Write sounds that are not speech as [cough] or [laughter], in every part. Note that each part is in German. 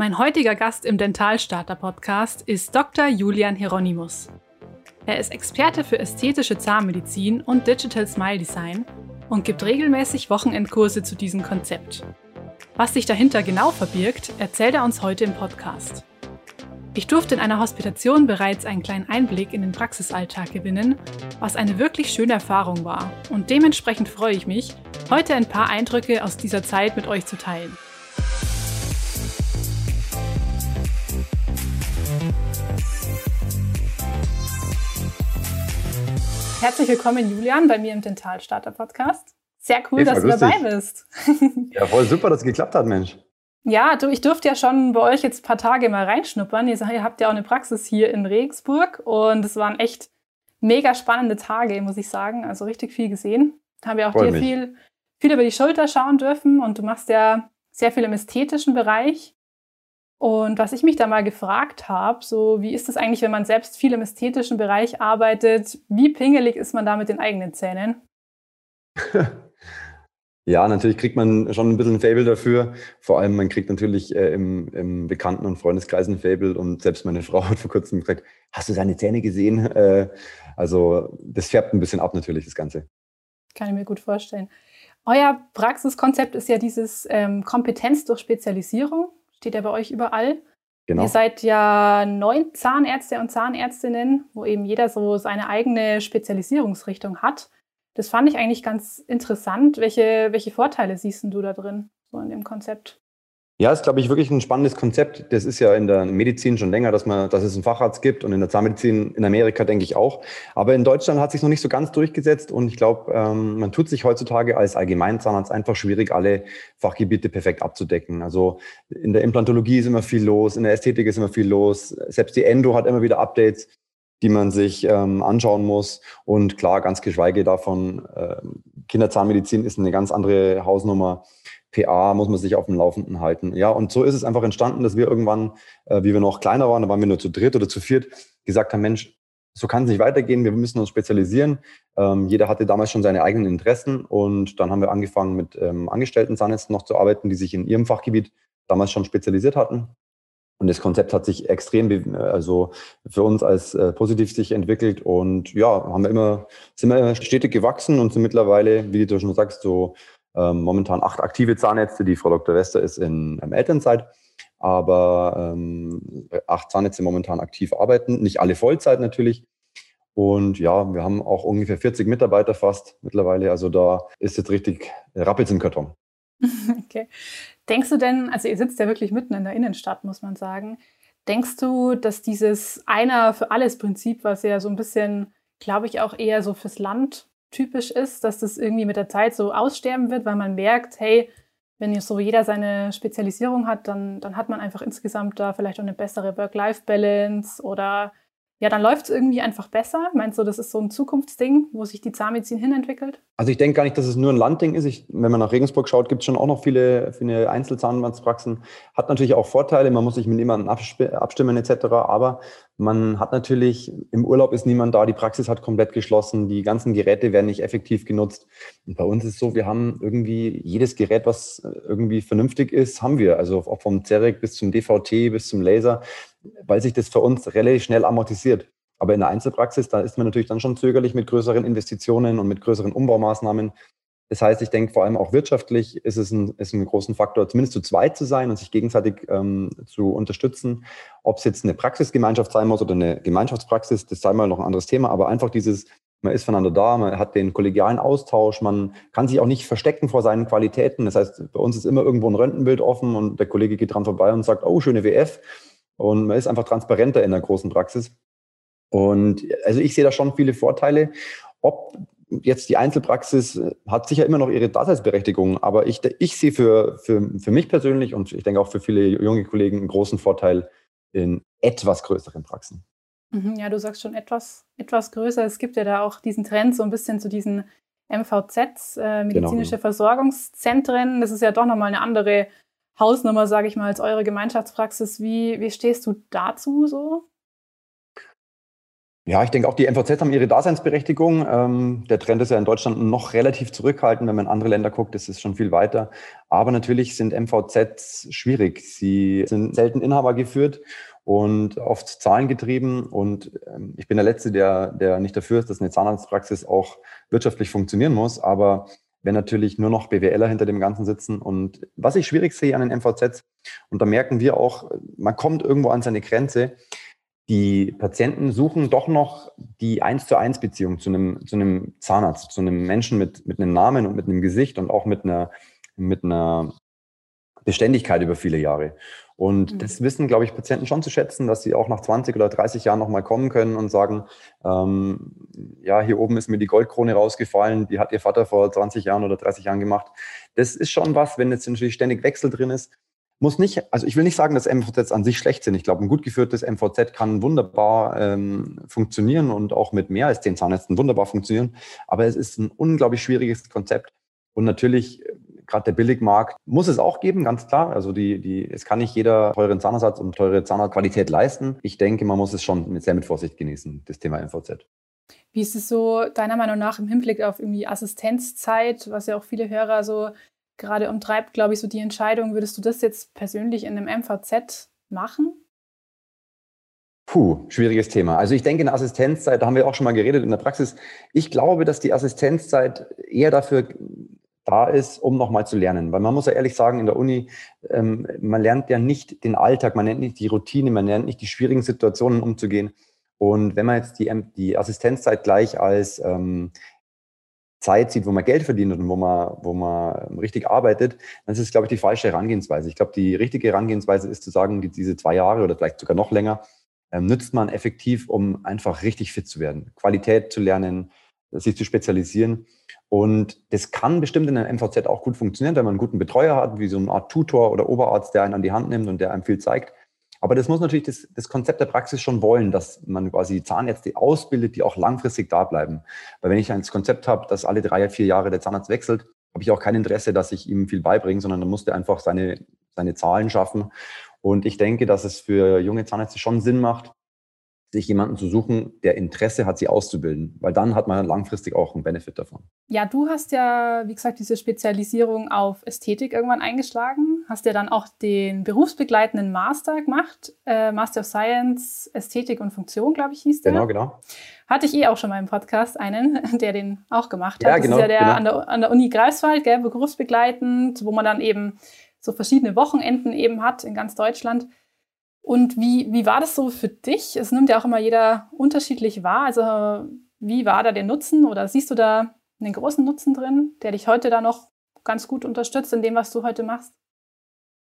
Mein heutiger Gast im Dentalstarter Podcast ist Dr. Julian Hieronymus. Er ist Experte für ästhetische Zahnmedizin und Digital Smile Design und gibt regelmäßig Wochenendkurse zu diesem Konzept. Was sich dahinter genau verbirgt, erzählt er uns heute im Podcast. Ich durfte in einer Hospitation bereits einen kleinen Einblick in den Praxisalltag gewinnen, was eine wirklich schöne Erfahrung war. Und dementsprechend freue ich mich, heute ein paar Eindrücke aus dieser Zeit mit euch zu teilen. Herzlich willkommen, Julian, bei mir im Dentalstarter Podcast. Sehr cool, Eva, dass du dabei dich. bist. [laughs] Ja, voll super, dass es geklappt hat, Mensch. Ja, du, ich durfte ja schon bei euch jetzt ein paar Tage mal reinschnuppern. Ihr, ihr habt ja auch eine Praxis hier in Regensburg und es waren echt mega spannende Tage, muss ich sagen. Also richtig viel gesehen. Haben wir auch Freu dir viel, viel über die Schulter schauen dürfen und du machst ja sehr viel im ästhetischen Bereich. Und was ich mich da mal gefragt habe, so wie ist es eigentlich, wenn man selbst viel im ästhetischen Bereich arbeitet, wie pingelig ist man da mit den eigenen Zähnen? [laughs] Ja, natürlich kriegt man schon ein bisschen ein Fable dafür. Vor allem, man kriegt natürlich äh, im, im, Bekannten- und Freundeskreis ein Fable. Und selbst meine [laughs] Frau hat vor kurzem gesagt, hast du seine Zähne gesehen? Äh, also das färbt ein bisschen ab natürlich, das Ganze. Kann ich mir gut vorstellen. Euer Praxiskonzept ist ja dieses ähm, Kompetenz durch Spezialisierung steht ja bei euch überall. Genau. Ihr seid ja neun Zahnärzte und Zahnärztinnen, wo eben jeder so seine eigene Spezialisierungsrichtung hat. Das fand ich eigentlich ganz interessant. Welche, welche Vorteile siehst du da drin, so in dem Konzept? Ja, ist, glaube ich, wirklich ein spannendes Konzept. Das ist ja in der Medizin schon länger, dass, man, dass es einen Facharzt gibt und in der Zahnmedizin in Amerika denke ich auch. Aber in Deutschland hat sich noch nicht so ganz durchgesetzt und ich glaube, ähm, man tut sich heutzutage als Allgemeinzahnarzt einfach schwierig, alle Fachgebiete perfekt abzudecken. Also in der Implantologie ist immer viel los, in der Ästhetik ist immer viel los. Selbst die Endo hat immer wieder Updates, die man sich ähm, anschauen muss. Und klar, ganz geschweige davon, äh, Kinderzahnmedizin ist eine ganz andere Hausnummer PA muss man sich auf dem Laufenden halten. Ja, und so ist es einfach entstanden, dass wir irgendwann, äh, wie wir noch kleiner waren, da waren wir nur zu dritt oder zu viert, gesagt haben, Mensch, so kann es nicht weitergehen, wir müssen uns spezialisieren. Ähm, jeder hatte damals schon seine eigenen Interessen und dann haben wir angefangen mit ähm, Angestellten Zahnärzten noch zu arbeiten, die sich in ihrem Fachgebiet damals schon spezialisiert hatten. Und das Konzept hat sich extrem, also für uns als äh, positiv sich entwickelt und ja, haben wir immer, sind wir stetig gewachsen und sind mittlerweile, wie du schon sagst, so ähm, momentan acht aktive Zahnärzte. Die Frau Dr. Wester ist in ähm, Elternzeit, aber ähm, acht Zahnärzte momentan aktiv arbeiten. Nicht alle Vollzeit natürlich. Und ja, wir haben auch ungefähr 40 Mitarbeiter fast mittlerweile. Also da ist jetzt richtig Rappels im Karton. [laughs] Okay. Denkst du denn, also ihr sitzt ja wirklich mitten in der Innenstadt, muss man sagen. Denkst du, dass dieses Einer für alles Prinzip, was ja so ein bisschen, glaube ich, auch eher so fürs Land typisch ist, dass das irgendwie mit der Zeit so aussterben wird, weil man merkt, hey, wenn so jeder seine Spezialisierung hat, dann, dann hat man einfach insgesamt da vielleicht auch eine bessere Work-Life-Balance oder ja, dann läuft es irgendwie einfach besser. Meinst du, das ist so ein Zukunftsding, wo sich die Zahnmedizin hinentwickelt? Also ich denke gar nicht, dass es nur ein Landding ist. Ich, wenn man nach Regensburg schaut, gibt es schon auch noch viele, viele Einzelzahnarztpraxen. Hat natürlich auch Vorteile, man muss sich mit niemandem abstimmen etc. Aber man hat natürlich, im Urlaub ist niemand da, die Praxis hat komplett geschlossen, die ganzen Geräte werden nicht effektiv genutzt. Und bei uns ist es so, wir haben irgendwie jedes Gerät, was irgendwie vernünftig ist, haben wir. Also auch vom CEREC bis zum DVT bis zum Laser weil sich das für uns relativ schnell amortisiert. Aber in der Einzelpraxis, da ist man natürlich dann schon zögerlich mit größeren Investitionen und mit größeren Umbaumaßnahmen. Das heißt, ich denke vor allem auch wirtschaftlich ist es ein, ist ein großen Faktor, zumindest zu zweit zu sein und sich gegenseitig ähm, zu unterstützen. Ob es jetzt eine Praxisgemeinschaft sein muss oder eine Gemeinschaftspraxis, das sei mal noch ein anderes Thema, aber einfach dieses, man ist voneinander da, man hat den kollegialen Austausch, man kann sich auch nicht verstecken vor seinen Qualitäten. Das heißt, bei uns ist immer irgendwo ein Röntgenbild offen und der Kollege geht dran vorbei und sagt, oh, schöne WF. Und man ist einfach transparenter in der großen Praxis. Und also ich sehe da schon viele Vorteile. Ob jetzt die Einzelpraxis hat sicher immer noch ihre Daseinsberechtigung, aber ich, ich sehe für, für, für mich persönlich und ich denke auch für viele junge Kollegen einen großen Vorteil in etwas größeren Praxen. Mhm, ja, du sagst schon etwas, etwas größer. Es gibt ja da auch diesen Trend so ein bisschen zu diesen MVZs, äh, medizinische genau. Versorgungszentren. Das ist ja doch nochmal eine andere Hausnummer, sage ich mal, als eure Gemeinschaftspraxis. Wie, wie stehst du dazu so? Ja, ich denke auch, die MVZ haben ihre Daseinsberechtigung. Ähm, der Trend ist ja in Deutschland noch relativ zurückhaltend. Wenn man in andere Länder guckt, ist es schon viel weiter. Aber natürlich sind MVZs schwierig. Sie sind selten Inhaber geführt und oft zahlengetrieben. Und ähm, ich bin der Letzte, der, der nicht dafür ist, dass eine Zahnarztpraxis auch wirtschaftlich funktionieren muss. Aber wenn natürlich nur noch BWLer hinter dem Ganzen sitzen und was ich schwierig sehe an den MVZs, und da merken wir auch, man kommt irgendwo an seine Grenze, die Patienten suchen doch noch die eins zu eins Beziehung zu einem, zu einem Zahnarzt, zu einem Menschen mit, mit einem Namen und mit einem Gesicht und auch mit einer, mit einer Beständigkeit über viele Jahre. Und mhm. das wissen, glaube ich, Patienten schon zu schätzen, dass sie auch nach 20 oder 30 Jahren nochmal kommen können und sagen, ähm, ja, hier oben ist mir die Goldkrone rausgefallen, die hat ihr Vater vor 20 Jahren oder 30 Jahren gemacht. Das ist schon was, wenn jetzt natürlich ständig Wechsel drin ist, muss nicht, also ich will nicht sagen, dass MVZs an sich schlecht sind. Ich glaube, ein gut geführtes MVZ kann wunderbar ähm, funktionieren und auch mit mehr als zehn Zahnärzten wunderbar funktionieren. Aber es ist ein unglaublich schwieriges Konzept. Und natürlich, gerade der Billigmarkt muss es auch geben, ganz klar. Also die, die, es kann nicht jeder teuren Zahnersatz und teure Zahnarztqualität leisten. Ich denke, man muss es schon mit, sehr mit Vorsicht genießen, das Thema MVZ. Wie ist es so deiner Meinung nach im Hinblick auf irgendwie Assistenzzeit, was ja auch viele Hörer so gerade umtreibt, glaube ich, so die Entscheidung, würdest du das jetzt persönlich in einem MVZ machen? Puh, schwieriges Thema. Also ich denke, in der Assistenzzeit, da haben wir auch schon mal geredet in der Praxis, ich glaube, dass die Assistenzzeit eher dafür da ist, um nochmal zu lernen. Weil man muss ja ehrlich sagen, in der Uni, ähm, man lernt ja nicht den Alltag, man lernt nicht die Routine, man lernt nicht die schwierigen Situationen umzugehen. Und wenn man jetzt die, die Assistenzzeit gleich als ähm, Zeit sieht, wo man Geld verdient und wo man, wo man richtig arbeitet, dann ist es, glaube ich, die falsche Herangehensweise. Ich glaube, die richtige Herangehensweise ist zu sagen, diese zwei Jahre oder vielleicht sogar noch länger ähm, nützt man effektiv, um einfach richtig fit zu werden, Qualität zu lernen, sich zu spezialisieren. Und das kann bestimmt in einem MVZ auch gut funktionieren, wenn man einen guten Betreuer hat, wie so eine Art Tutor oder Oberarzt, der einen an die Hand nimmt und der einem viel zeigt. Aber das muss natürlich das, das Konzept der Praxis schon wollen, dass man quasi Zahnärzte ausbildet, die auch langfristig da bleiben. Weil wenn ich ein Konzept habe, dass alle drei, vier Jahre der Zahnarzt wechselt, habe ich auch kein Interesse, dass ich ihm viel beibringe, sondern dann muss der einfach seine, seine Zahlen schaffen. Und ich denke, dass es für junge Zahnärzte schon Sinn macht, sich jemanden zu suchen, der Interesse hat, sie auszubilden, weil dann hat man langfristig auch einen Benefit davon. Ja, du hast ja, wie gesagt, diese Spezialisierung auf Ästhetik irgendwann eingeschlagen, hast ja dann auch den berufsbegleitenden Master gemacht, äh, Master of Science, Ästhetik und Funktion, glaube ich, hieß der. Genau, genau. Hatte ich eh auch schon mal im Podcast einen, [laughs] der den auch gemacht hat. Ja, genau. Das ist ja der genau. an, der, an der Uni Greifswald, gell, berufsbegleitend, wo man dann eben so verschiedene Wochenenden eben hat in ganz Deutschland. Und wie, wie war das so für dich? Es nimmt ja auch immer jeder unterschiedlich wahr. Also wie war da der Nutzen oder siehst du da einen großen Nutzen drin, der dich heute da noch ganz gut unterstützt in dem, was du heute machst?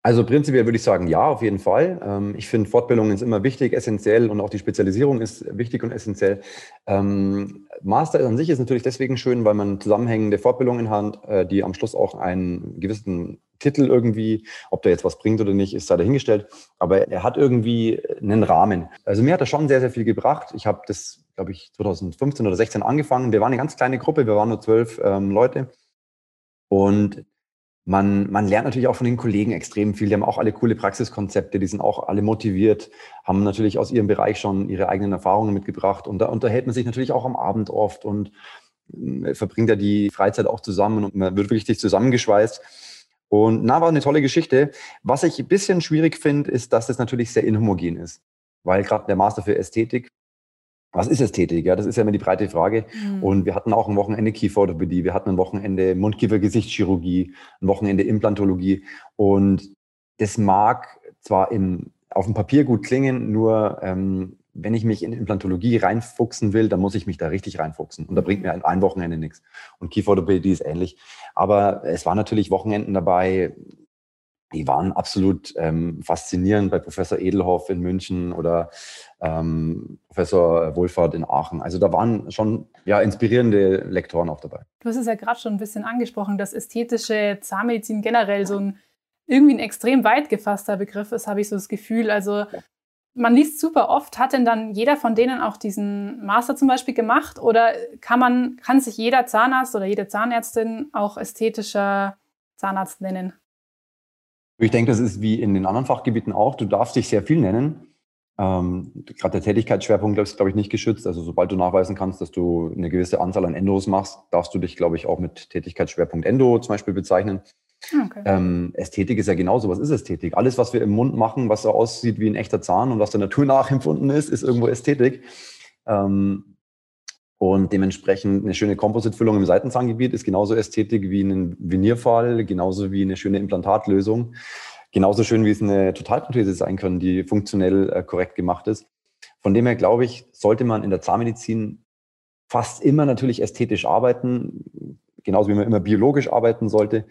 Also prinzipiell würde ich sagen, ja, auf jeden Fall. Ähm, ich finde, Fortbildung ist immer wichtig, essentiell und auch die Spezialisierung ist wichtig und essentiell. Ähm, Master an sich ist natürlich deswegen schön, weil man zusammenhängende Fortbildungen hat, äh, die am Schluss auch einen gewissen Titel irgendwie, ob der jetzt was bringt oder nicht, ist da dahingestellt. Aber er hat irgendwie einen Rahmen. Also mir hat er schon sehr, sehr viel gebracht. Ich habe das, glaube ich, 2015 oder 16 angefangen. Wir waren eine ganz kleine Gruppe, wir waren nur zwölf ähm, Leute. Und man, man lernt natürlich auch von den Kollegen extrem viel. Die haben auch alle coole Praxiskonzepte, die sind auch alle motiviert, haben natürlich aus ihrem Bereich schon ihre eigenen Erfahrungen mitgebracht. Und da unterhält man sich natürlich auch am Abend oft und äh, verbringt ja die Freizeit auch zusammen und man wird richtig zusammengeschweißt. Und na, war eine tolle Geschichte. Was ich ein bisschen schwierig finde, ist, dass es natürlich sehr inhomogen ist. Weil gerade der Master für Ästhetik, was ist Ästhetik? Ja, das ist ja immer die breite Frage. Mhm. Und wir hatten auch ein Wochenende Kieferorthopädie, wir hatten ein Wochenende Mundkiefer-Gesichtschirurgie, ein Wochenende Implantologie. Und das mag zwar im, auf dem Papier gut klingen, nur ähm, wenn ich mich in Implantologie reinfuchsen will, dann muss ich mich da richtig reinfuchsen. Und da bringt mir ein Wochenende nichts. Und Kieferorthopädie ist ähnlich. Aber es waren natürlich Wochenenden dabei, die waren absolut ähm, faszinierend bei Professor Edelhoff in München oder ähm, Professor Wohlfahrt in Aachen. Also da waren schon ja, inspirierende Lektoren auch dabei. Du hast es ja gerade schon ein bisschen angesprochen, dass ästhetische Zahnmedizin generell so ein irgendwie ein extrem weit gefasster Begriff ist, habe ich so das Gefühl. Also man liest super oft, hat denn dann jeder von denen auch diesen Master zum Beispiel gemacht oder kann man, kann sich jeder Zahnarzt oder jede Zahnärztin auch ästhetischer Zahnarzt nennen? Ich denke, das ist wie in den anderen Fachgebieten auch. Du darfst dich sehr viel nennen. Ähm, Gerade der Tätigkeitsschwerpunkt ist, glaube ich, nicht geschützt. Also sobald du nachweisen kannst, dass du eine gewisse Anzahl an Endos machst, darfst du dich, glaube ich, auch mit Tätigkeitsschwerpunkt Endo zum Beispiel bezeichnen. Okay. Ähm, Ästhetik ist ja genauso. Was ist Ästhetik? Alles, was wir im Mund machen, was so aussieht wie ein echter Zahn und was der Natur [laughs] nachempfunden ist, ist irgendwo Ästhetik. Ähm, und dementsprechend eine schöne Kompositfüllung im Seitenzahngebiet ist genauso Ästhetik wie ein Venierfall, genauso wie eine schöne Implantatlösung. Genauso schön, wie es eine Totalprothese sein kann, die funktionell äh, korrekt gemacht ist. Von dem her glaube ich, sollte man in der Zahnmedizin fast immer natürlich ästhetisch arbeiten, genauso wie man immer biologisch arbeiten sollte.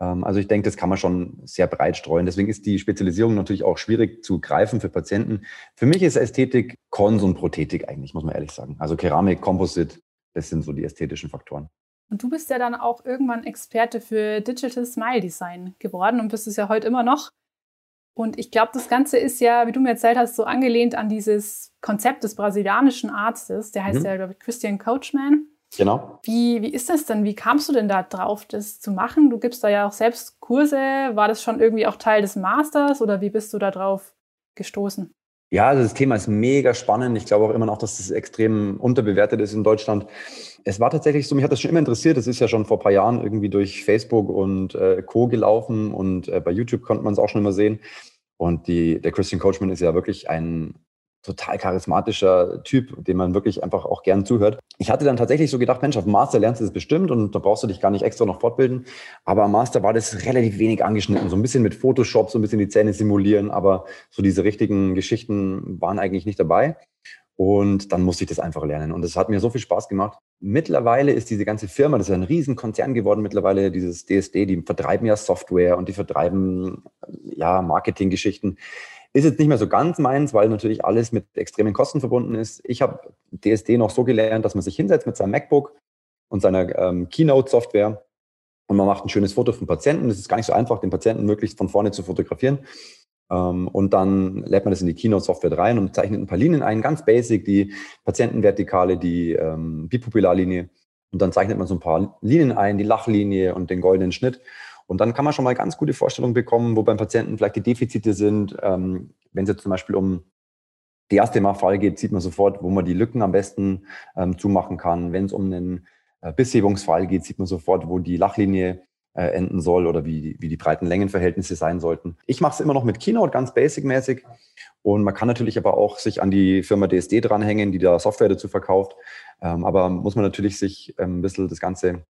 Ähm, also ich denke, das kann man schon sehr breit streuen. Deswegen ist die Spezialisierung natürlich auch schwierig zu greifen für Patienten. Für mich ist Ästhetik Kons und Prothetik eigentlich, muss man ehrlich sagen. Also Keramik, Composite, das sind so die ästhetischen Faktoren. Und du bist ja dann auch irgendwann Experte für Digital Smile Design geworden und bist es ja heute immer noch. Und ich glaube, das Ganze ist ja, wie du mir erzählt hast, so angelehnt an dieses Konzept des brasilianischen Arztes. Der heißt mhm. ja, glaube ich, Christian Coachman. Genau. Wie, wie ist das denn? Wie kamst du denn da drauf, das zu machen? Du gibst da ja auch selbst Kurse. War das schon irgendwie auch Teil des Masters oder wie bist du da drauf gestoßen? Ja, also das Thema ist mega spannend. Ich glaube auch immer noch, dass das extrem unterbewertet ist in Deutschland. Es war tatsächlich so, mich hat das schon immer interessiert. Das ist ja schon vor ein paar Jahren irgendwie durch Facebook und äh, Co. gelaufen und äh, bei YouTube konnte man es auch schon immer sehen. Und die, der Christian Coachman ist ja wirklich ein total charismatischer Typ, dem man wirklich einfach auch gern zuhört. Ich hatte dann tatsächlich so gedacht, Mensch, auf dem Master lernst du das bestimmt und da brauchst du dich gar nicht extra noch fortbilden. Aber am Master war das relativ wenig angeschnitten, so ein bisschen mit Photoshop, so ein bisschen die Zähne simulieren, aber so diese richtigen Geschichten waren eigentlich nicht dabei. Und dann musste ich das einfach lernen. Und das hat mir so viel Spaß gemacht. Mittlerweile ist diese ganze Firma, das ist ein Riesenkonzern geworden mittlerweile, dieses DSD, die vertreiben ja Software und die vertreiben ja Marketinggeschichten. Ist jetzt nicht mehr so ganz meins, weil natürlich alles mit extremen Kosten verbunden ist. Ich habe DSD noch so gelernt, dass man sich hinsetzt mit seinem MacBook und seiner ähm, Keynote-Software und man macht ein schönes Foto vom Patienten. Es ist gar nicht so einfach, den Patienten möglichst von vorne zu fotografieren. Ähm, und dann lädt man das in die Keynote-Software rein und zeichnet ein paar Linien ein, ganz basic, die Patientenvertikale, die ähm, Bipupillarlinie. Und dann zeichnet man so ein paar Linien ein, die Lachlinie und den goldenen Schnitt. Und dann kann man schon mal ganz gute Vorstellungen bekommen, wo beim Patienten vielleicht die Defizite sind. Ähm, wenn es jetzt zum Beispiel um die erste Mal geht, sieht man sofort, wo man die Lücken am besten ähm, zumachen kann. Wenn es um einen äh, Bisshebungsfall geht, sieht man sofort, wo die Lachlinie äh, enden soll oder wie, wie die breiten Längenverhältnisse sein sollten. Ich mache es immer noch mit Keynote, ganz basic-mäßig. Und man kann natürlich aber auch sich an die Firma DSD dranhängen, die da Software dazu verkauft. Ähm, aber muss man natürlich sich ähm, ein bisschen das Ganze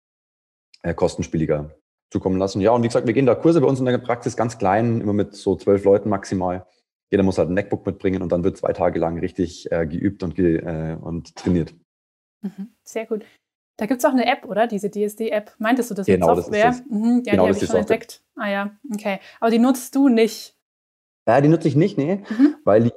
äh, kostenspieliger zukommen lassen. Ja, und wie gesagt, wir gehen da Kurse bei uns in der Praxis ganz klein, immer mit so zwölf Leuten maximal. Jeder muss halt ein MacBook mitbringen und dann wird zwei Tage lang richtig äh, geübt und, ge äh, und trainiert. Mhm, sehr gut. Da gibt es auch eine App, oder? Diese DSD-App. Meintest du das genau, mit Software? Das ist das. Mhm, ja, genau, die habe ich schon Software. entdeckt. Ah ja, okay. Aber die nutzt du nicht? Ja, die nutze ich nicht, nee, mhm. weil die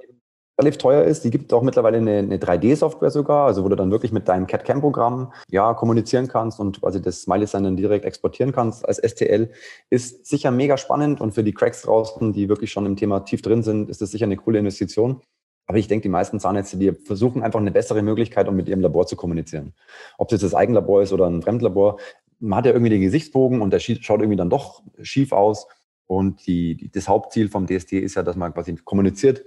relativ teuer ist. Die gibt auch mittlerweile eine, eine 3D-Software sogar, also wo du dann wirklich mit deinem CAD-CAM-Programm ja, kommunizieren kannst und quasi das Smiley-Sign dann direkt exportieren kannst als STL. Ist sicher mega spannend und für die Cracks draußen, die wirklich schon im Thema tief drin sind, ist das sicher eine coole Investition. Aber ich denke, die meisten Zahnärzte, die versuchen einfach eine bessere Möglichkeit, um mit ihrem Labor zu kommunizieren. Ob das das Eigenlabor ist oder ein Fremdlabor, man hat ja irgendwie den Gesichtsbogen und der schaut irgendwie dann doch schief aus. Und die, die, das Hauptziel vom DST ist ja, dass man quasi kommuniziert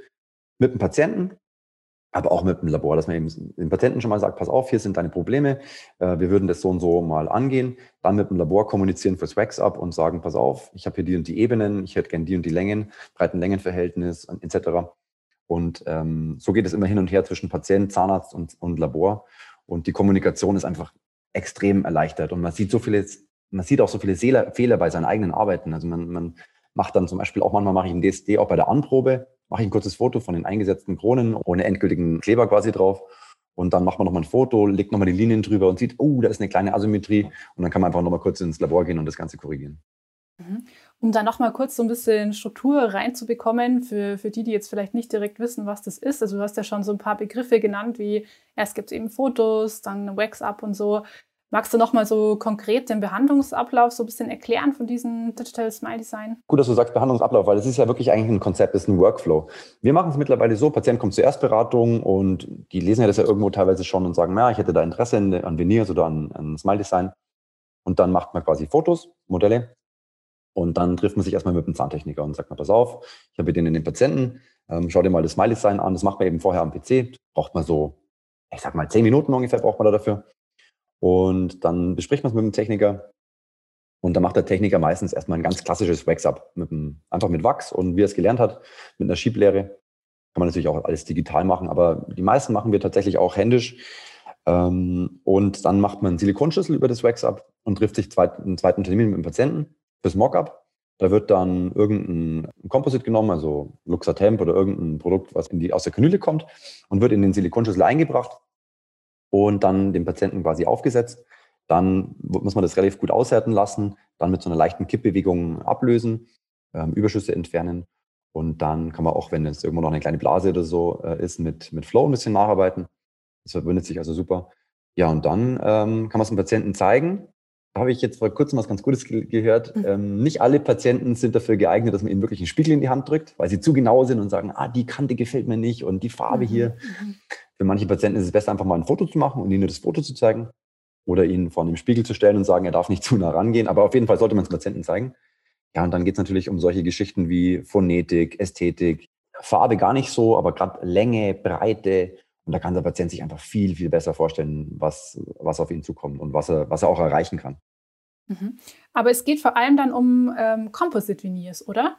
mit dem Patienten, aber auch mit dem Labor, dass man eben dem Patienten schon mal sagt, pass auf, hier sind deine Probleme, äh, wir würden das so und so mal angehen, dann mit dem Labor kommunizieren fürs Wax-Up und sagen, pass auf, ich habe hier die und die Ebenen, ich hätte gern die und die Längen, Breiten-Längen-Verhältnis etc. Und ähm, so geht es immer hin und her zwischen Patient, Zahnarzt und, und Labor. Und die Kommunikation ist einfach extrem erleichtert. Und man sieht so viele, man sieht auch so viele Fehler bei seinen eigenen Arbeiten. Also man, man macht dann zum Beispiel auch manchmal mache ich ein DSD auch bei der Anprobe, mache ich ein kurzes Foto von den eingesetzten Kronen ohne endgültigen Kleber quasi drauf. Und dann macht man nochmal ein Foto, legt nochmal die Linien drüber und sieht, oh, da ist eine kleine Asymmetrie. Und dann kann man einfach nochmal kurz ins Labor gehen und das Ganze korrigieren. Mhm. Um da nochmal kurz so ein bisschen Struktur reinzubekommen, für, für die, die jetzt vielleicht nicht direkt wissen, was das ist. Also du hast ja schon so ein paar Begriffe genannt, wie erst gibt es eben Fotos, dann Wax-Up und so. Magst du nochmal so konkret den Behandlungsablauf so ein bisschen erklären von diesem Digital Smile Design? Gut, dass du sagst Behandlungsablauf, weil das ist ja wirklich eigentlich ein Konzept, das ist ein Workflow. Wir machen es mittlerweile so, Patient kommt zur Erstberatung und die lesen ja das ja irgendwo teilweise schon und sagen, ja, ich hätte da Interesse an Veneers oder an, an Smile Design. Und dann macht man quasi Fotos, Modelle und dann trifft man sich erstmal mit dem Zahntechniker und sagt mal, pass auf, ich habe den in den Patienten, ähm, schau dir mal das Smiley-Sign an. Das macht man eben vorher am PC. Braucht man so, ich sag mal, zehn Minuten ungefähr braucht man da dafür. Und dann bespricht man es mit dem Techniker. Und dann macht der Techniker meistens erstmal ein ganz klassisches Wax-Up. Einfach mit Wachs und wie er es gelernt hat, mit einer Schieblehre. Kann man natürlich auch alles digital machen, aber die meisten machen wir tatsächlich auch händisch. Ähm, und dann macht man einen Silikonschlüssel über das Wax-Up und trifft sich einen zweiten Termin mit dem Patienten fürs Mock-up. Da wird dann irgendein Composite genommen, also Luxatemp oder irgendein Produkt, was die, aus der Kanüle kommt und wird in den Silikonschlüssel eingebracht und dann dem Patienten quasi aufgesetzt. Dann muss man das relativ gut aushärten lassen, dann mit so einer leichten Kippbewegung ablösen, ähm, Überschüsse entfernen und dann kann man auch, wenn es irgendwo noch eine kleine Blase oder so äh, ist, mit, mit Flow ein bisschen nacharbeiten. Das verbindet sich also super. Ja, und dann ähm, kann man es dem Patienten zeigen da habe ich jetzt vor kurzem was ganz Gutes ge gehört. Mhm. Ähm, nicht alle Patienten sind dafür geeignet, dass man ihnen wirklich einen Spiegel in die Hand drückt, weil sie zu genau sind und sagen, ah, die Kante gefällt mir nicht und die Farbe mhm. hier. Mhm. Für manche Patienten ist es besser, einfach mal ein Foto zu machen und ihnen das Foto zu zeigen oder ihn vor einem Spiegel zu stellen und sagen, er darf nicht [laughs] zu nah rangehen. Aber auf jeden Fall sollte man es Patienten zeigen. Ja, und dann geht es natürlich um solche Geschichten wie Phonetik, Ästhetik, Farbe gar nicht so, aber gerade Länge, Breite, und da kann der Patient sich einfach viel, viel besser vorstellen, was, was auf ihn zukommt und was er, was er auch erreichen kann. Mhm. Aber es geht vor allem dann um ähm, Composite Veneers, oder?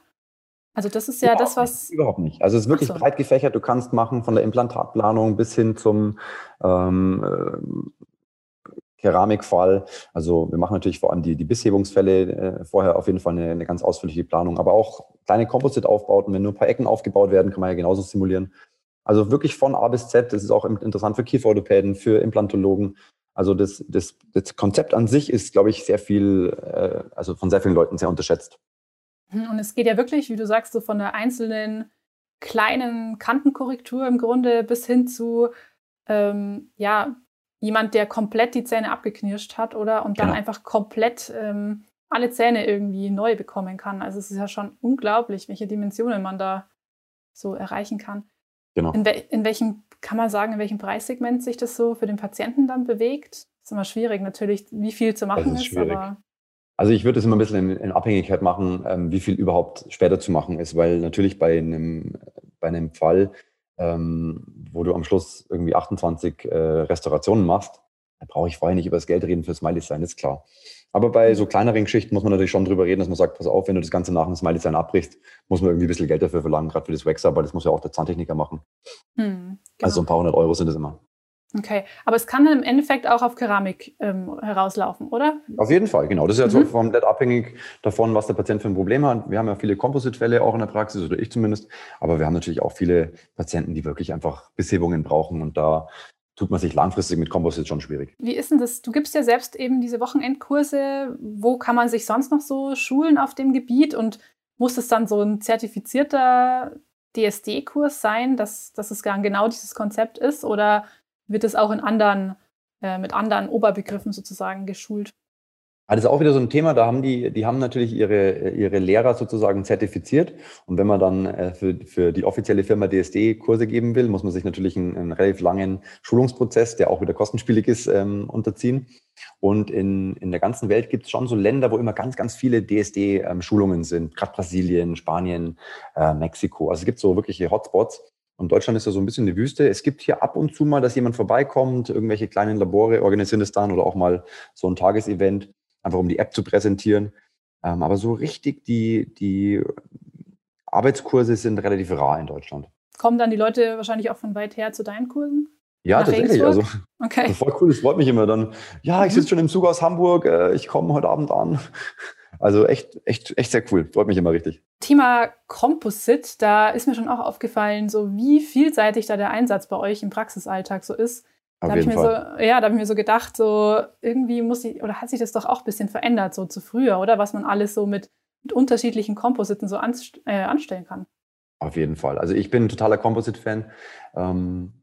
Also das ist ja überhaupt das, was. Nicht, überhaupt nicht. Also es ist wirklich so. breit gefächert. Du kannst machen von der Implantatplanung bis hin zum ähm, äh, Keramikfall. Also wir machen natürlich vor allem die, die Bisshebungsfälle äh, vorher auf jeden Fall eine, eine ganz ausführliche Planung. Aber auch kleine Composite-Aufbauten, wenn nur ein paar Ecken aufgebaut werden, kann man ja genauso simulieren. Also wirklich von A bis Z. Das ist auch interessant für Kieferorthopäden, für Implantologen. Also das, das, das Konzept an sich ist, glaube ich, sehr viel, äh, also von sehr vielen Leuten sehr unterschätzt. Hm, und es geht ja wirklich, wie du sagst, so von der einzelnen kleinen Kantenkorrektur im Grunde bis hin zu ähm, ja, jemand, der komplett die Zähne abgeknirscht hat, oder? Und dann genau. einfach komplett ähm, alle Zähne irgendwie neu bekommen kann. Also es ist ja schon unglaublich, welche Dimensionen man da so erreichen kann. Genau. In, we in welchem, kann man sagen, in welchem Preissegment sich das so für den Patienten dann bewegt? Das ist immer schwierig, natürlich, wie viel zu machen ist, ist aber. Also ich würde es immer ein bisschen in, in Abhängigkeit machen, ähm, wie viel überhaupt später zu machen ist, weil natürlich bei einem, bei einem Fall, ähm, wo du am Schluss irgendwie 28 äh, Restaurationen machst, da brauche ich vorher nicht über das Geld reden für Smiley sein, ist klar. Aber bei so kleineren Geschichten muss man natürlich schon drüber reden, dass man sagt, pass auf, wenn du das Ganze nach dem Smiley Sign abbrichst, muss man irgendwie ein bisschen Geld dafür verlangen, gerade für das Wax, aber das muss ja auch der Zahntechniker machen. Hm, genau. Also ein paar hundert Euro sind es immer. Okay, aber es kann dann im Endeffekt auch auf Keramik ähm, herauslaufen, oder? Auf jeden Fall, genau. Das ist ja mhm. so komplett abhängig davon, was der Patient für ein Problem hat. Wir haben ja viele Composite-Fälle auch in der Praxis, oder ich zumindest. Aber wir haben natürlich auch viele Patienten, die wirklich einfach Bisshebungen brauchen und da tut man sich langfristig mit Composite schon schwierig. Wie ist denn das? Du gibst ja selbst eben diese Wochenendkurse. Wo kann man sich sonst noch so schulen auf dem Gebiet? Und muss es dann so ein zertifizierter DSD-Kurs sein, dass, dass es genau dieses Konzept ist? Oder wird es auch in anderen, äh, mit anderen Oberbegriffen sozusagen geschult? Ah, das ist auch wieder so ein Thema, da haben die, die haben natürlich ihre, ihre Lehrer sozusagen zertifiziert. Und wenn man dann äh, für, für die offizielle Firma DSD Kurse geben will, muss man sich natürlich einen, einen relativ langen Schulungsprozess, der auch wieder kostenspielig ist, ähm, unterziehen. Und in, in der ganzen Welt gibt es schon so Länder, wo immer ganz, ganz viele DSD-Schulungen ähm, sind, gerade Brasilien, Spanien, äh, Mexiko. Also es gibt so wirkliche Hotspots. Und Deutschland ist ja so ein bisschen eine Wüste. Es gibt hier ab und zu mal, dass jemand vorbeikommt, irgendwelche kleinen Labore organisieren das dann oder auch mal so ein Tagesevent einfach um die App zu präsentieren. Ähm, aber so richtig die, die Arbeitskurse sind relativ rar in Deutschland. Kommen dann die Leute wahrscheinlich auch von weit her zu deinen Kursen? Ja, Nach tatsächlich. Also, [laughs] okay. Also voll cool, das freut mich immer dann. Ja, ich mhm. sitze schon im Zug aus Hamburg, äh, ich komme heute Abend an. Also echt, echt, echt sehr cool. Freut mich immer richtig. Thema Composite, da ist mir schon auch aufgefallen, so wie vielseitig da der Einsatz bei euch im Praxisalltag so ist. Da habe ich, mir so, ja, da hab ich mir so gedacht, so irgendwie muss ich, oder hat sich das doch auch ein bisschen verändert, so zu früher, oder? Was man alles so mit, mit unterschiedlichen Kompositen so anst äh, anstellen kann. Auf jeden Fall. Also ich bin ein totaler Composite-Fan. Ähm,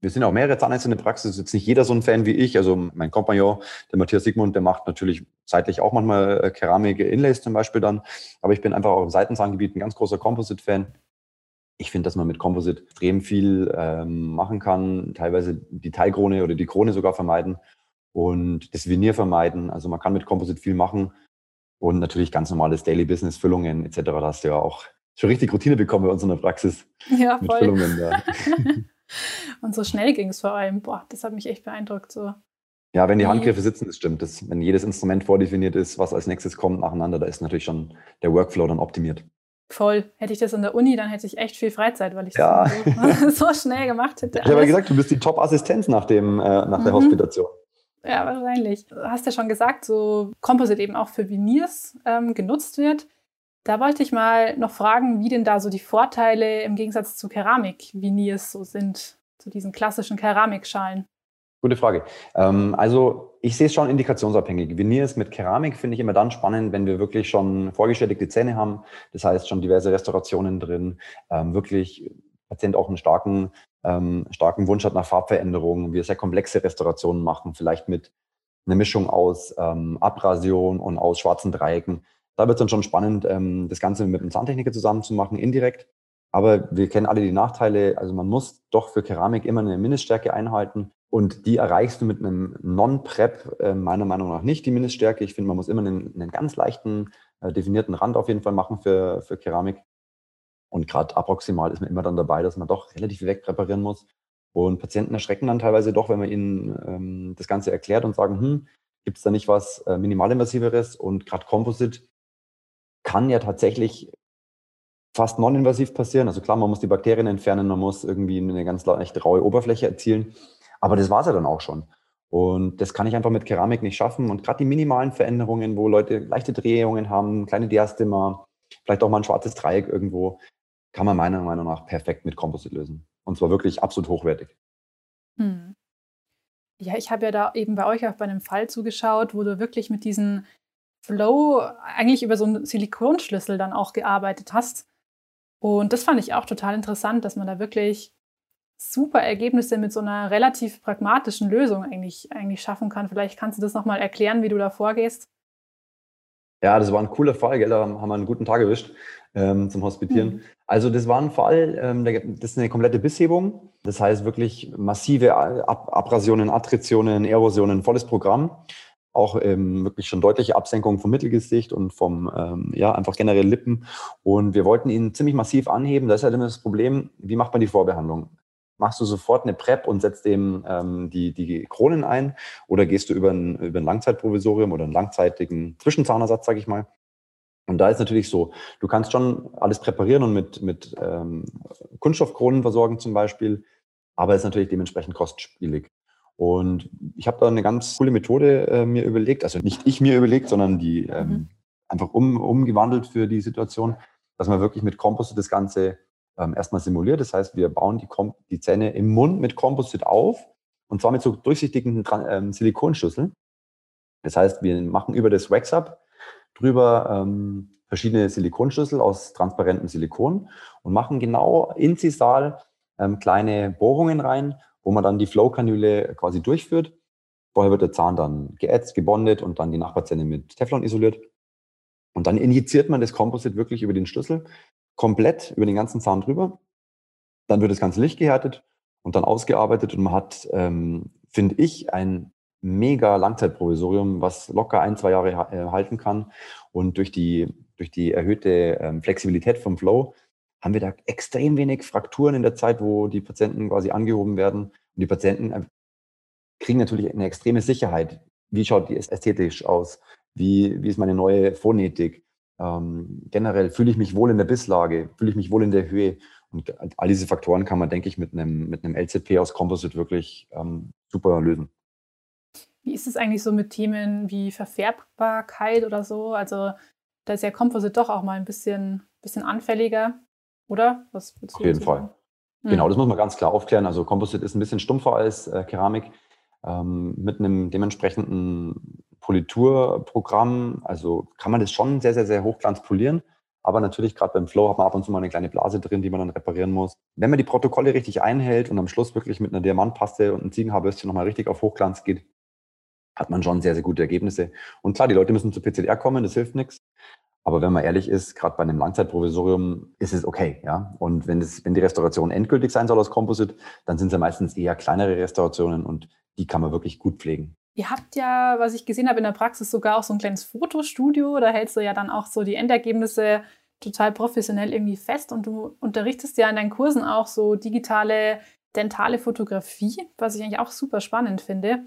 wir sind auch mehrere Zahnärzte in der Praxis, ist jetzt nicht jeder so ein Fan wie ich. Also mein Kompagnon, der Matthias Sigmund, der macht natürlich zeitlich auch manchmal äh, Keramik-Inlays zum Beispiel dann. Aber ich bin einfach auch im Seitenzahngebiet ein ganz großer Composite-Fan ich finde, dass man mit Composite extrem viel ähm, machen kann, teilweise die Teilkrone oder die Krone sogar vermeiden und das Venier vermeiden. Also man kann mit Composite viel machen und natürlich ganz normales Daily Business, Füllungen etc. Da hast du ja auch schon richtig Routine bekommen bei uns in der Praxis. Ja, voll. Füllungen, ja. [laughs] [laughs] und so schnell ging es vor allem. Boah, das hat mich echt beeindruckt. So. Ja, wenn die Handgriffe sitzen, das stimmt. Das, wenn jedes Instrument vordefiniert ist, was als nächstes kommt nacheinander, da ist natürlich schon der Workflow dann optimiert. Voll. Hätte ich das in der Uni, dann hätte ich echt viel Freizeit, weil ich ja. so, [laughs] so, schnell gemacht hätte. Ich habe ja gesagt, du bist die Top-Assistenz nach, äh, nach der mhm. Hospitation. Ja, wahrscheinlich. Du hast ja schon gesagt, so Composite eben auch für Veneers ähm, genutzt wird. Da wollte ich mal noch fragen, wie denn da so die Vorteile im Gegensatz zu Keramik-Veneers so sind, zu diesen klassischen Keramikschalen. Gute Frage. Ähm, also ich sehe es schon indikationsabhängig. Veneers mit Keramik finde ich immer dann spannend, wenn wir wirklich schon vorgeschädigte Zähne haben. Das heißt schon diverse Restaurationen drin, ähm, wirklich Patient auch einen starken, ähm, starken Wunsch hat nach Farbveränderungen, wir sehr komplexe Restaurationen machen, vielleicht mit einer Mischung aus ähm, Abrasion und aus schwarzen Dreiecken. Da wird es dann schon spannend, ähm, das Ganze mit einem Zahntechniker zusammen zu machen, indirekt. Aber wir kennen alle die Nachteile. Also man muss doch für Keramik immer eine Mindeststärke einhalten. Und die erreichst du mit einem Non-Prep äh, meiner Meinung nach nicht, die Mindeststärke. Ich finde, man muss immer einen, einen ganz leichten, äh, definierten Rand auf jeden Fall machen für, für Keramik. Und gerade approximal ist man immer dann dabei, dass man doch relativ viel wegpräparieren muss. Und Patienten erschrecken dann teilweise doch, wenn man ihnen ähm, das Ganze erklärt und sagen, hm, gibt es da nicht was äh, minimalinvasiveres? Und gerade Composite kann ja tatsächlich fast non-invasiv passieren. Also klar, man muss die Bakterien entfernen, man muss irgendwie eine ganz echt raue Oberfläche erzielen. Aber das war es ja dann auch schon. Und das kann ich einfach mit Keramik nicht schaffen. Und gerade die minimalen Veränderungen, wo Leute leichte Drehungen haben, kleine Diastema, vielleicht auch mal ein schwarzes Dreieck irgendwo, kann man meiner Meinung nach perfekt mit Composite lösen. Und zwar wirklich absolut hochwertig. Hm. Ja, ich habe ja da eben bei euch auch bei einem Fall zugeschaut, wo du wirklich mit diesem Flow eigentlich über so einen Silikonschlüssel dann auch gearbeitet hast. Und das fand ich auch total interessant, dass man da wirklich super Ergebnisse mit so einer relativ pragmatischen Lösung eigentlich, eigentlich schaffen kann. Vielleicht kannst du das nochmal erklären, wie du da vorgehst. Ja, das war ein cooler Fall, gell? da haben wir einen guten Tag erwischt ähm, zum Hospitieren. Mhm. Also das war ein Fall, ähm, das ist eine komplette Bisshebung. Das heißt wirklich massive Ab Abrasionen, Attritionen, Erosionen, volles Programm. Auch ähm, wirklich schon deutliche Absenkung vom Mittelgesicht und vom, ähm, ja, einfach generell Lippen. Und wir wollten ihn ziemlich massiv anheben. Da ist halt immer das Problem, wie macht man die Vorbehandlung? Machst du sofort eine PrEP und setzt dem ähm, die, die Kronen ein oder gehst du über ein, über ein Langzeitprovisorium oder einen langzeitigen Zwischenzahnersatz, sage ich mal? Und da ist natürlich so, du kannst schon alles präparieren und mit, mit ähm, Kunststoffkronen versorgen zum Beispiel, aber es ist natürlich dementsprechend kostspielig. Und ich habe da eine ganz coole Methode äh, mir überlegt, also nicht ich mir überlegt, sondern die ähm, mhm. einfach um, umgewandelt für die Situation, dass man wirklich mit Composite das Ganze ähm, erstmal simuliert. Das heißt, wir bauen die, Kom die Zähne im Mund mit Composite auf und zwar mit so durchsichtigen ähm, Silikonschlüsseln. Das heißt, wir machen über das Wax-Up drüber ähm, verschiedene Silikonschlüssel aus transparentem Silikon und machen genau inzisal ähm, kleine Bohrungen rein, wo man dann die Flow-Kanüle quasi durchführt. Vorher wird der Zahn dann geätzt, gebondet und dann die Nachbarzähne mit Teflon isoliert. Und dann injiziert man das Composite wirklich über den Schlüssel komplett über den ganzen Zahn drüber. Dann wird das ganze Licht gehärtet und dann ausgearbeitet und man hat, ähm, finde ich, ein mega Langzeitprovisorium, was locker ein, zwei Jahre äh, halten kann. Und durch die, durch die erhöhte ähm, Flexibilität vom Flow haben wir da extrem wenig Frakturen in der Zeit, wo die Patienten quasi angehoben werden. Und die Patienten äh, kriegen natürlich eine extreme Sicherheit. Wie schaut die ästhetisch aus? Wie, wie ist meine neue Phonetik? Ähm, generell fühle ich mich wohl in der Bisslage, fühle ich mich wohl in der Höhe. Und all diese Faktoren kann man, denke ich, mit einem, mit einem LZP aus Composite wirklich ähm, super lösen. Wie ist es eigentlich so mit Themen wie Verfärbbarkeit oder so? Also da ist ja Composite doch auch mal ein bisschen, bisschen anfälliger, oder? Was Auf jeden Fall. Hm. Genau, das muss man ganz klar aufklären. Also Composite ist ein bisschen stumpfer als äh, Keramik. Ähm, mit einem dementsprechenden Politurprogramm, also kann man das schon sehr, sehr, sehr hochglanz polieren. Aber natürlich, gerade beim Flow hat man ab und zu mal eine kleine Blase drin, die man dann reparieren muss. Wenn man die Protokolle richtig einhält und am Schluss wirklich mit einer Diamantpaste und einem Ziegenhaarbürstchen nochmal richtig auf Hochglanz geht, hat man schon sehr, sehr gute Ergebnisse. Und klar, die Leute müssen zu PCDR kommen, das hilft nichts. Aber wenn man ehrlich ist, gerade bei einem Langzeitprovisorium ist es okay, ja. Und wenn, es, wenn die Restauration endgültig sein soll aus Composite, dann sind es ja meistens eher kleinere Restaurationen und die kann man wirklich gut pflegen. Ihr habt ja, was ich gesehen habe in der Praxis, sogar auch so ein kleines Fotostudio. Da hältst du ja dann auch so die Endergebnisse total professionell irgendwie fest und du unterrichtest ja in deinen Kursen auch so digitale dentale Fotografie, was ich eigentlich auch super spannend finde.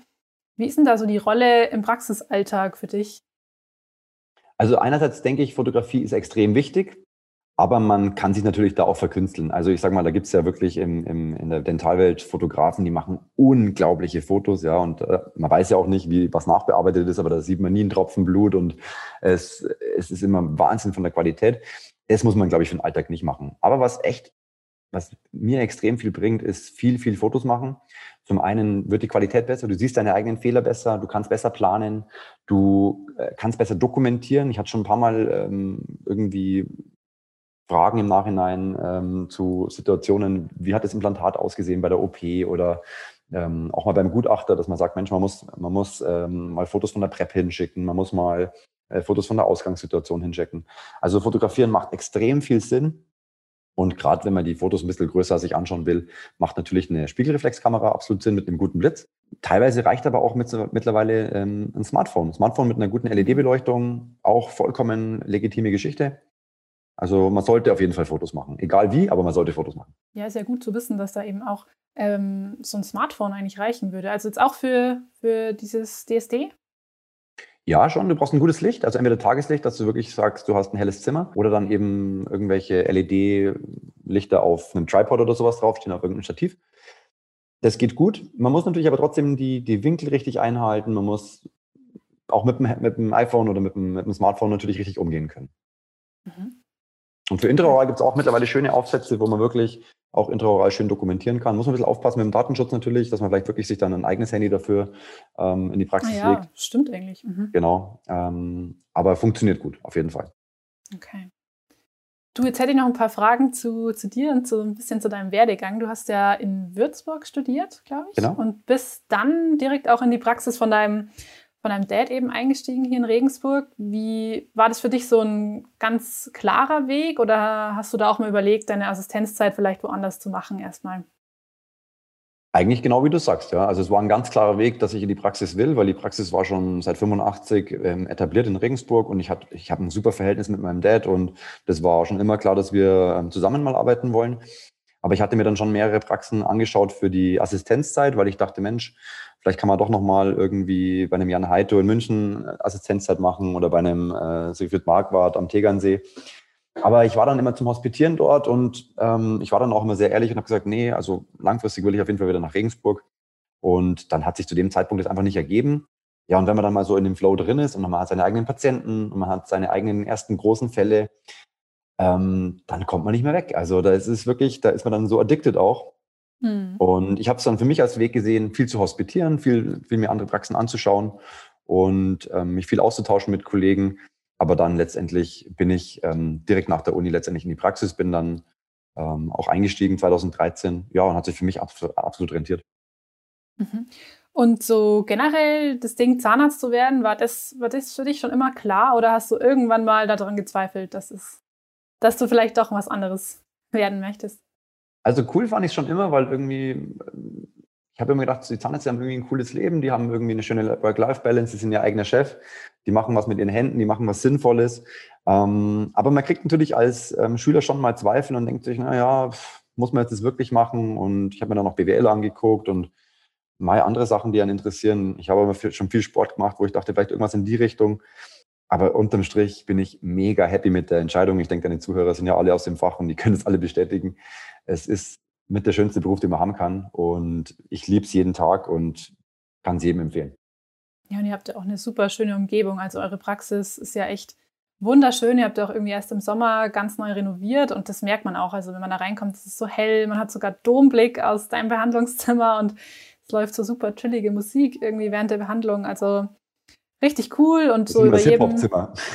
Wie ist denn da so die Rolle im Praxisalltag für dich? Also einerseits denke ich, Fotografie ist extrem wichtig. Aber man kann sich natürlich da auch verkünsteln. Also ich sage mal, da gibt es ja wirklich im, im, in der Dentalwelt Fotografen, die machen unglaubliche Fotos, ja. Und äh, man weiß ja auch nicht, wie was nachbearbeitet ist, aber da sieht man nie einen Tropfen Blut und es, es ist immer Wahnsinn von der Qualität. Das muss man, glaube ich, für den Alltag nicht machen. Aber was echt, was mir extrem viel bringt, ist viel, viel Fotos machen. Zum einen wird die Qualität besser, du siehst deine eigenen Fehler besser, du kannst besser planen, du äh, kannst besser dokumentieren. Ich hatte schon ein paar Mal ähm, irgendwie Fragen im Nachhinein ähm, zu Situationen, wie hat das Implantat ausgesehen bei der OP oder ähm, auch mal beim Gutachter, dass man sagt, Mensch, man muss, man muss ähm, mal Fotos von der PrEP hinschicken, man muss mal äh, Fotos von der Ausgangssituation hinschicken. Also fotografieren macht extrem viel Sinn. Und gerade wenn man die Fotos ein bisschen größer sich anschauen will, macht natürlich eine Spiegelreflexkamera absolut Sinn mit einem guten Blitz. Teilweise reicht aber auch mit, mittlerweile ähm, ein Smartphone. Ein Smartphone mit einer guten LED-Beleuchtung, auch vollkommen legitime Geschichte. Also man sollte auf jeden Fall Fotos machen. Egal wie, aber man sollte Fotos machen. Ja, ist ja gut zu wissen, dass da eben auch ähm, so ein Smartphone eigentlich reichen würde. Also jetzt auch für, für dieses DSD? Ja, schon. Du brauchst ein gutes Licht, also entweder Tageslicht, dass du wirklich sagst, du hast ein helles Zimmer oder dann eben irgendwelche LED-Lichter auf einem Tripod oder sowas draufstehen, auf irgendeinem Stativ. Das geht gut. Man muss natürlich aber trotzdem die, die Winkel richtig einhalten. Man muss auch mit dem, mit dem iPhone oder mit dem, mit dem Smartphone natürlich richtig umgehen können. Mhm. Und für intraoral gibt es auch mittlerweile schöne Aufsätze, wo man wirklich auch intraoral schön dokumentieren kann. Muss man ein bisschen aufpassen mit dem Datenschutz natürlich, dass man vielleicht wirklich sich dann ein eigenes Handy dafür ähm, in die Praxis ah, ja, legt. Stimmt eigentlich. Mhm. Genau. Ähm, aber funktioniert gut, auf jeden Fall. Okay. Du, jetzt hätte ich noch ein paar Fragen zu, zu dir und so ein bisschen zu deinem Werdegang. Du hast ja in Würzburg studiert, glaube ich. Genau. Und bist dann direkt auch in die Praxis von deinem von deinem Dad eben eingestiegen hier in Regensburg. Wie war das für dich so ein ganz klarer Weg oder hast du da auch mal überlegt, deine Assistenzzeit vielleicht woanders zu machen erstmal? Eigentlich genau wie du sagst, ja. Also es war ein ganz klarer Weg, dass ich in die Praxis will, weil die Praxis war schon seit 85 ähm, etabliert in Regensburg und ich hatte, ich habe ein super Verhältnis mit meinem Dad und das war schon immer klar, dass wir ähm, zusammen mal arbeiten wollen. Aber ich hatte mir dann schon mehrere Praxen angeschaut für die Assistenzzeit, weil ich dachte, Mensch, Vielleicht kann man doch nochmal irgendwie bei einem Jan Heito in München Assistenzzeit machen oder bei einem äh, Siegfried Marquardt am Tegernsee. Aber ich war dann immer zum Hospitieren dort und ähm, ich war dann auch immer sehr ehrlich und habe gesagt, nee, also langfristig will ich auf jeden Fall wieder nach Regensburg. Und dann hat sich zu dem Zeitpunkt das einfach nicht ergeben. Ja, und wenn man dann mal so in dem Flow drin ist und man hat seine eigenen Patienten und man hat seine eigenen ersten großen Fälle, ähm, dann kommt man nicht mehr weg. Also da ist es wirklich, da ist man dann so addicted auch. Mhm. Und ich habe es dann für mich als Weg gesehen, viel zu hospitieren, viel, viel mir andere Praxen anzuschauen und ähm, mich viel auszutauschen mit Kollegen. Aber dann letztendlich bin ich ähm, direkt nach der Uni letztendlich in die Praxis, bin dann ähm, auch eingestiegen 2013. Ja, und hat sich für mich absolut, absolut rentiert. Mhm. Und so generell das Ding Zahnarzt zu werden, war das, war das für dich schon immer klar oder hast du irgendwann mal daran gezweifelt, dass, es, dass du vielleicht doch was anderes werden möchtest? Also cool fand ich schon immer, weil irgendwie, ich habe immer gedacht, die Zahnärzte haben irgendwie ein cooles Leben, die haben irgendwie eine schöne Work-Life-Balance, die sind ihr eigener Chef, die machen was mit ihren Händen, die machen was Sinnvolles. Ähm, aber man kriegt natürlich als ähm, Schüler schon mal Zweifel und denkt sich, naja, muss man jetzt das wirklich machen? Und ich habe mir dann noch BWL angeguckt und mal andere Sachen, die einen interessieren. Ich habe aber schon viel Sport gemacht, wo ich dachte, vielleicht irgendwas in die Richtung. Aber unterm Strich bin ich mega happy mit der Entscheidung. Ich denke, deine Zuhörer sind ja alle aus dem Fach und die können es alle bestätigen es ist mit der schönste Beruf, den man haben kann. Und ich liebe es jeden Tag und kann es jedem empfehlen. Ja, und ihr habt ja auch eine super schöne Umgebung. Also eure Praxis ist ja echt wunderschön. Ihr habt ja auch irgendwie erst im Sommer ganz neu renoviert und das merkt man auch. Also wenn man da reinkommt, ist es so hell. Man hat sogar Domblick aus deinem Behandlungszimmer und es läuft so super chillige Musik irgendwie während der Behandlung. Also richtig cool und so über jedem.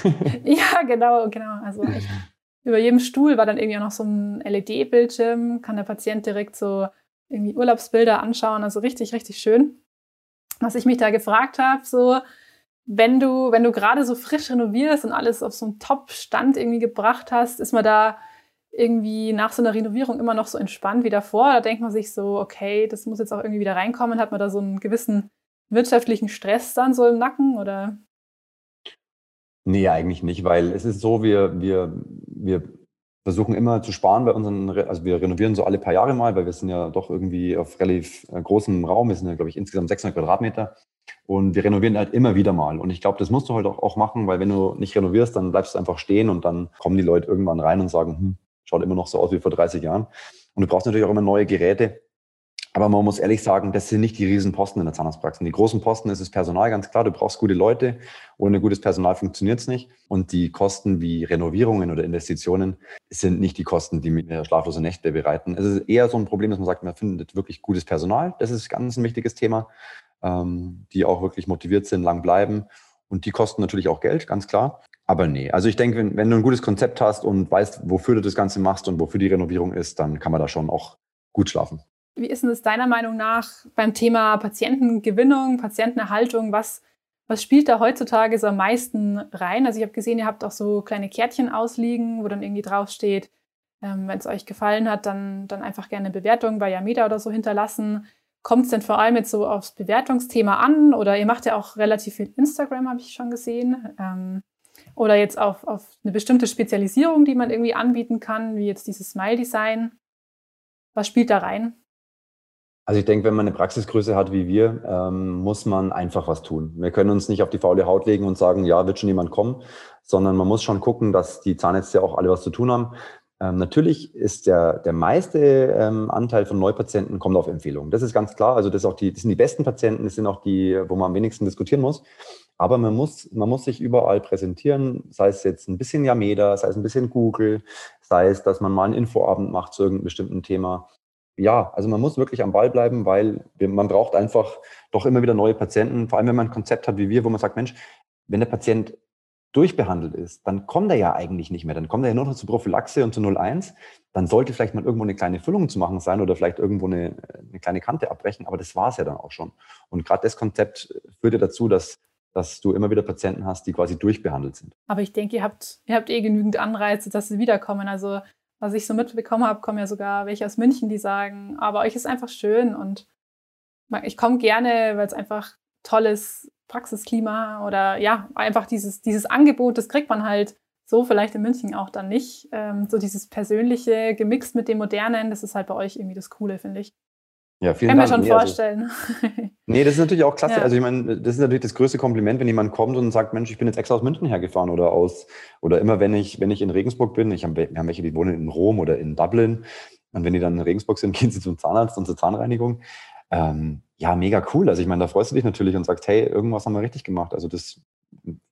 [laughs] ja, genau, genau. Also [laughs] echt über jedem Stuhl war dann irgendwie auch noch so ein LED-Bildschirm, kann der Patient direkt so irgendwie Urlaubsbilder anschauen, also richtig, richtig schön. Was ich mich da gefragt habe, so, wenn du, wenn du gerade so frisch renovierst und alles auf so einen Top-Stand irgendwie gebracht hast, ist man da irgendwie nach so einer Renovierung immer noch so entspannt wie davor? Da denkt man sich so, okay, das muss jetzt auch irgendwie wieder reinkommen. Hat man da so einen gewissen wirtschaftlichen Stress dann so im Nacken oder? Nee, eigentlich nicht, weil es ist so, wir, wir wir versuchen immer zu sparen bei unseren, also wir renovieren so alle paar Jahre mal, weil wir sind ja doch irgendwie auf relativ äh, großem Raum. Wir sind ja, glaube ich, insgesamt 600 Quadratmeter. Und wir renovieren halt immer wieder mal. Und ich glaube, das musst du halt auch, auch machen, weil wenn du nicht renovierst, dann bleibst du einfach stehen und dann kommen die Leute irgendwann rein und sagen, hm, schaut immer noch so aus wie vor 30 Jahren. Und du brauchst natürlich auch immer neue Geräte. Aber man muss ehrlich sagen, das sind nicht die Riesenposten in der Zahnarztpraxis. Die großen Posten ist das Personal, ganz klar. Du brauchst gute Leute. Ohne gutes Personal funktioniert es nicht. Und die Kosten wie Renovierungen oder Investitionen sind nicht die Kosten, die mir schlaflose Nächte bereiten. Es ist eher so ein Problem, dass man sagt, man findet wirklich gutes Personal. Das ist ganz ein wichtiges Thema, ähm, die auch wirklich motiviert sind, lang bleiben. Und die kosten natürlich auch Geld, ganz klar. Aber nee, also ich denke, wenn, wenn du ein gutes Konzept hast und weißt, wofür du das Ganze machst und wofür die Renovierung ist, dann kann man da schon auch gut schlafen. Wie ist denn das deiner Meinung nach beim Thema Patientengewinnung, Patientenerhaltung? Was, was spielt da heutzutage so am meisten rein? Also ich habe gesehen, ihr habt auch so kleine Kärtchen ausliegen, wo dann irgendwie draufsteht, ähm, wenn es euch gefallen hat, dann, dann einfach gerne eine Bewertung bei Yameda oder so hinterlassen. Kommt es denn vor allem jetzt so aufs Bewertungsthema an? Oder ihr macht ja auch relativ viel Instagram, habe ich schon gesehen. Ähm, oder jetzt auf, auf eine bestimmte Spezialisierung, die man irgendwie anbieten kann, wie jetzt dieses Smile-Design. Was spielt da rein? Also ich denke, wenn man eine Praxisgröße hat wie wir, ähm, muss man einfach was tun. Wir können uns nicht auf die faule Haut legen und sagen, ja, wird schon jemand kommen, sondern man muss schon gucken, dass die Zahnärzte auch alle was zu tun haben. Ähm, natürlich ist der, der meiste ähm, Anteil von Neupatienten kommt auf Empfehlung. Das ist ganz klar. Also das, auch die, das sind die besten Patienten, das sind auch die, wo man am wenigsten diskutieren muss. Aber man muss, man muss sich überall präsentieren, sei es jetzt ein bisschen Yameda, sei es ein bisschen Google, sei es, dass man mal einen Infoabend macht zu irgendeinem bestimmten Thema ja, also man muss wirklich am Ball bleiben, weil man braucht einfach doch immer wieder neue Patienten, vor allem wenn man ein Konzept hat wie wir, wo man sagt, Mensch, wenn der Patient durchbehandelt ist, dann kommt er ja eigentlich nicht mehr. Dann kommt er ja nur noch zur Prophylaxe und zu 01. Dann sollte vielleicht mal irgendwo eine kleine Füllung zu machen sein oder vielleicht irgendwo eine, eine kleine Kante abbrechen, aber das war es ja dann auch schon. Und gerade das Konzept führt ja dazu, dass, dass du immer wieder Patienten hast, die quasi durchbehandelt sind. Aber ich denke, ihr habt, ihr habt eh genügend Anreize, dass sie wiederkommen. Also was ich so mitbekommen habe, kommen ja sogar welche aus München, die sagen, aber euch ist einfach schön und ich komme gerne, weil es einfach tolles Praxisklima oder ja, einfach dieses, dieses Angebot, das kriegt man halt so vielleicht in München auch dann nicht. Ähm, so dieses Persönliche gemixt mit dem Modernen, das ist halt bei euch irgendwie das Coole, finde ich. Ja, vielen Kann Dank. mir schon nee, vorstellen. Also, [laughs] nee, das ist natürlich auch klasse. Ja. Also ich meine, das ist natürlich das größte Kompliment, wenn jemand kommt und sagt, Mensch, ich bin jetzt extra aus München hergefahren oder aus, oder immer wenn ich, wenn ich in Regensburg bin, ich hab, wir haben welche, die wohnen in Rom oder in Dublin. Und wenn die dann in Regensburg sind, [laughs] gehen sie zum Zahnarzt und zur Zahnreinigung. Ähm, ja, mega cool. Also ich meine, da freust du dich natürlich und sagst, hey, irgendwas haben wir richtig gemacht. Also das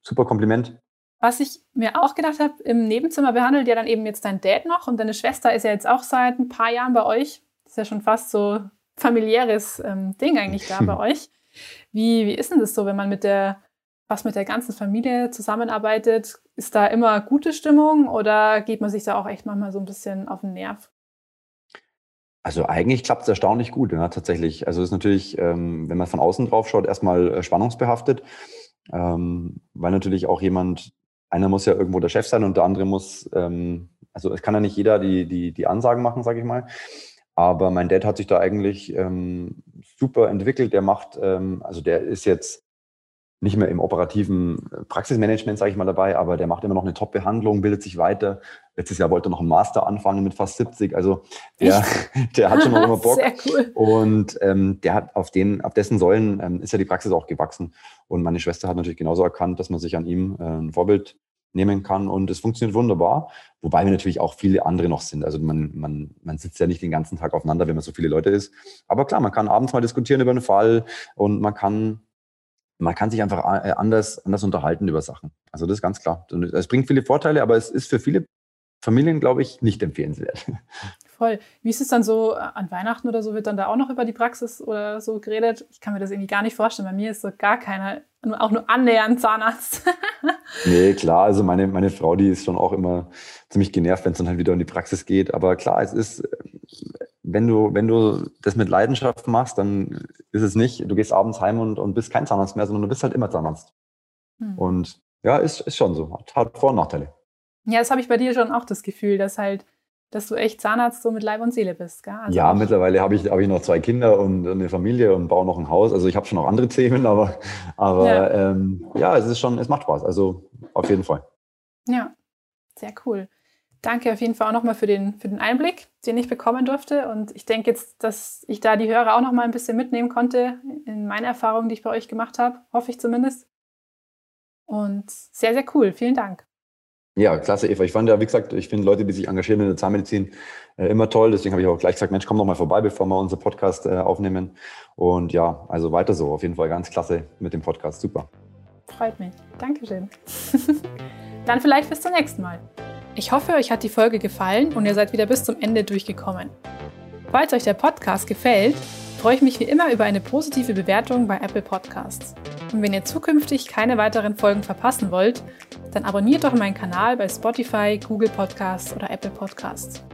super Kompliment. Was ich mir auch gedacht habe, im Nebenzimmer behandelt ja dann eben jetzt dein Dad noch und deine Schwester ist ja jetzt auch seit ein paar Jahren bei euch. Das ist ja schon fast so familiäres ähm, Ding eigentlich da bei [laughs] euch. Wie, wie ist denn das so, wenn man mit der, was mit der ganzen Familie zusammenarbeitet? Ist da immer gute Stimmung oder geht man sich da auch echt manchmal so ein bisschen auf den Nerv? Also eigentlich klappt es erstaunlich gut, ja, tatsächlich. Also es ist natürlich, ähm, wenn man von außen drauf schaut, erstmal äh, spannungsbehaftet, ähm, weil natürlich auch jemand, einer muss ja irgendwo der Chef sein und der andere muss, ähm, also es kann ja nicht jeder die, die, die Ansagen machen, sage ich mal. Aber mein Dad hat sich da eigentlich ähm, super entwickelt. Der macht, ähm, also der ist jetzt nicht mehr im operativen äh, Praxismanagement, sage ich mal dabei, aber der macht immer noch eine Top-Behandlung, bildet sich weiter. Letztes Jahr wollte er noch einen Master anfangen mit fast 70. Also der, [laughs] der hat schon noch immer Bock. Sehr cool. Und ähm, der hat auf den, auf dessen Säulen ähm, ist ja die Praxis auch gewachsen. Und meine Schwester hat natürlich genauso erkannt, dass man sich an ihm äh, ein Vorbild nehmen kann und es funktioniert wunderbar, wobei wir natürlich auch viele andere noch sind. Also man, man, man sitzt ja nicht den ganzen Tag aufeinander, wenn man so viele Leute ist. Aber klar, man kann abends mal diskutieren über einen Fall und man kann, man kann sich einfach äh, anders, anders unterhalten über Sachen. Also das ist ganz klar. Es bringt viele Vorteile, aber es ist für viele Familien, glaube ich, nicht empfehlenswert. Voll. Wie ist es dann so äh, an Weihnachten oder so? Wird dann da auch noch über die Praxis oder so geredet? Ich kann mir das irgendwie gar nicht vorstellen. Bei mir ist so gar keiner, auch nur annähernd Zahnarzt. [laughs] nee, klar. Also meine, meine Frau, die ist schon auch immer ziemlich genervt, wenn es dann halt wieder in die Praxis geht. Aber klar, es ist, wenn du, wenn du das mit Leidenschaft machst, dann ist es nicht, du gehst abends heim und, und bist kein Zahnarzt mehr, sondern du bist halt immer Zahnarzt. Hm. Und ja, ist, ist schon so. Hat Vor- und Nachteile. Ja, das habe ich bei dir schon auch das Gefühl, dass halt dass du echt Zahnarzt so mit Leib und Seele bist. Also ja, mittlerweile habe ich, hab ich noch zwei Kinder und eine Familie und baue noch ein Haus. Also ich habe schon noch andere Themen, aber, aber ja. Ähm, ja, es ist schon, es macht Spaß. Also auf jeden Fall. Ja, sehr cool. Danke auf jeden Fall auch nochmal für den, für den Einblick, den ich bekommen durfte. Und ich denke jetzt, dass ich da die Hörer auch nochmal ein bisschen mitnehmen konnte in meine Erfahrungen, die ich bei euch gemacht habe. Hoffe ich zumindest. Und sehr, sehr cool. Vielen Dank. Ja, klasse, Eva. Ich fand ja, wie gesagt, ich finde Leute, die sich engagieren in der Zahnmedizin, äh, immer toll. Deswegen habe ich auch gleich gesagt, Mensch, komm doch mal vorbei, bevor wir unseren Podcast äh, aufnehmen. Und ja, also weiter so. Auf jeden Fall ganz klasse mit dem Podcast. Super. Freut mich. Dankeschön. [laughs] Dann vielleicht bis zum nächsten Mal. Ich hoffe, euch hat die Folge gefallen und ihr seid wieder bis zum Ende durchgekommen. Falls euch der Podcast gefällt, freue ich mich wie immer über eine positive Bewertung bei Apple Podcasts. Und wenn ihr zukünftig keine weiteren Folgen verpassen wollt, dann abonniert doch meinen Kanal bei Spotify, Google Podcasts oder Apple Podcasts.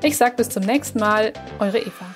Ich sage bis zum nächsten Mal, eure Eva.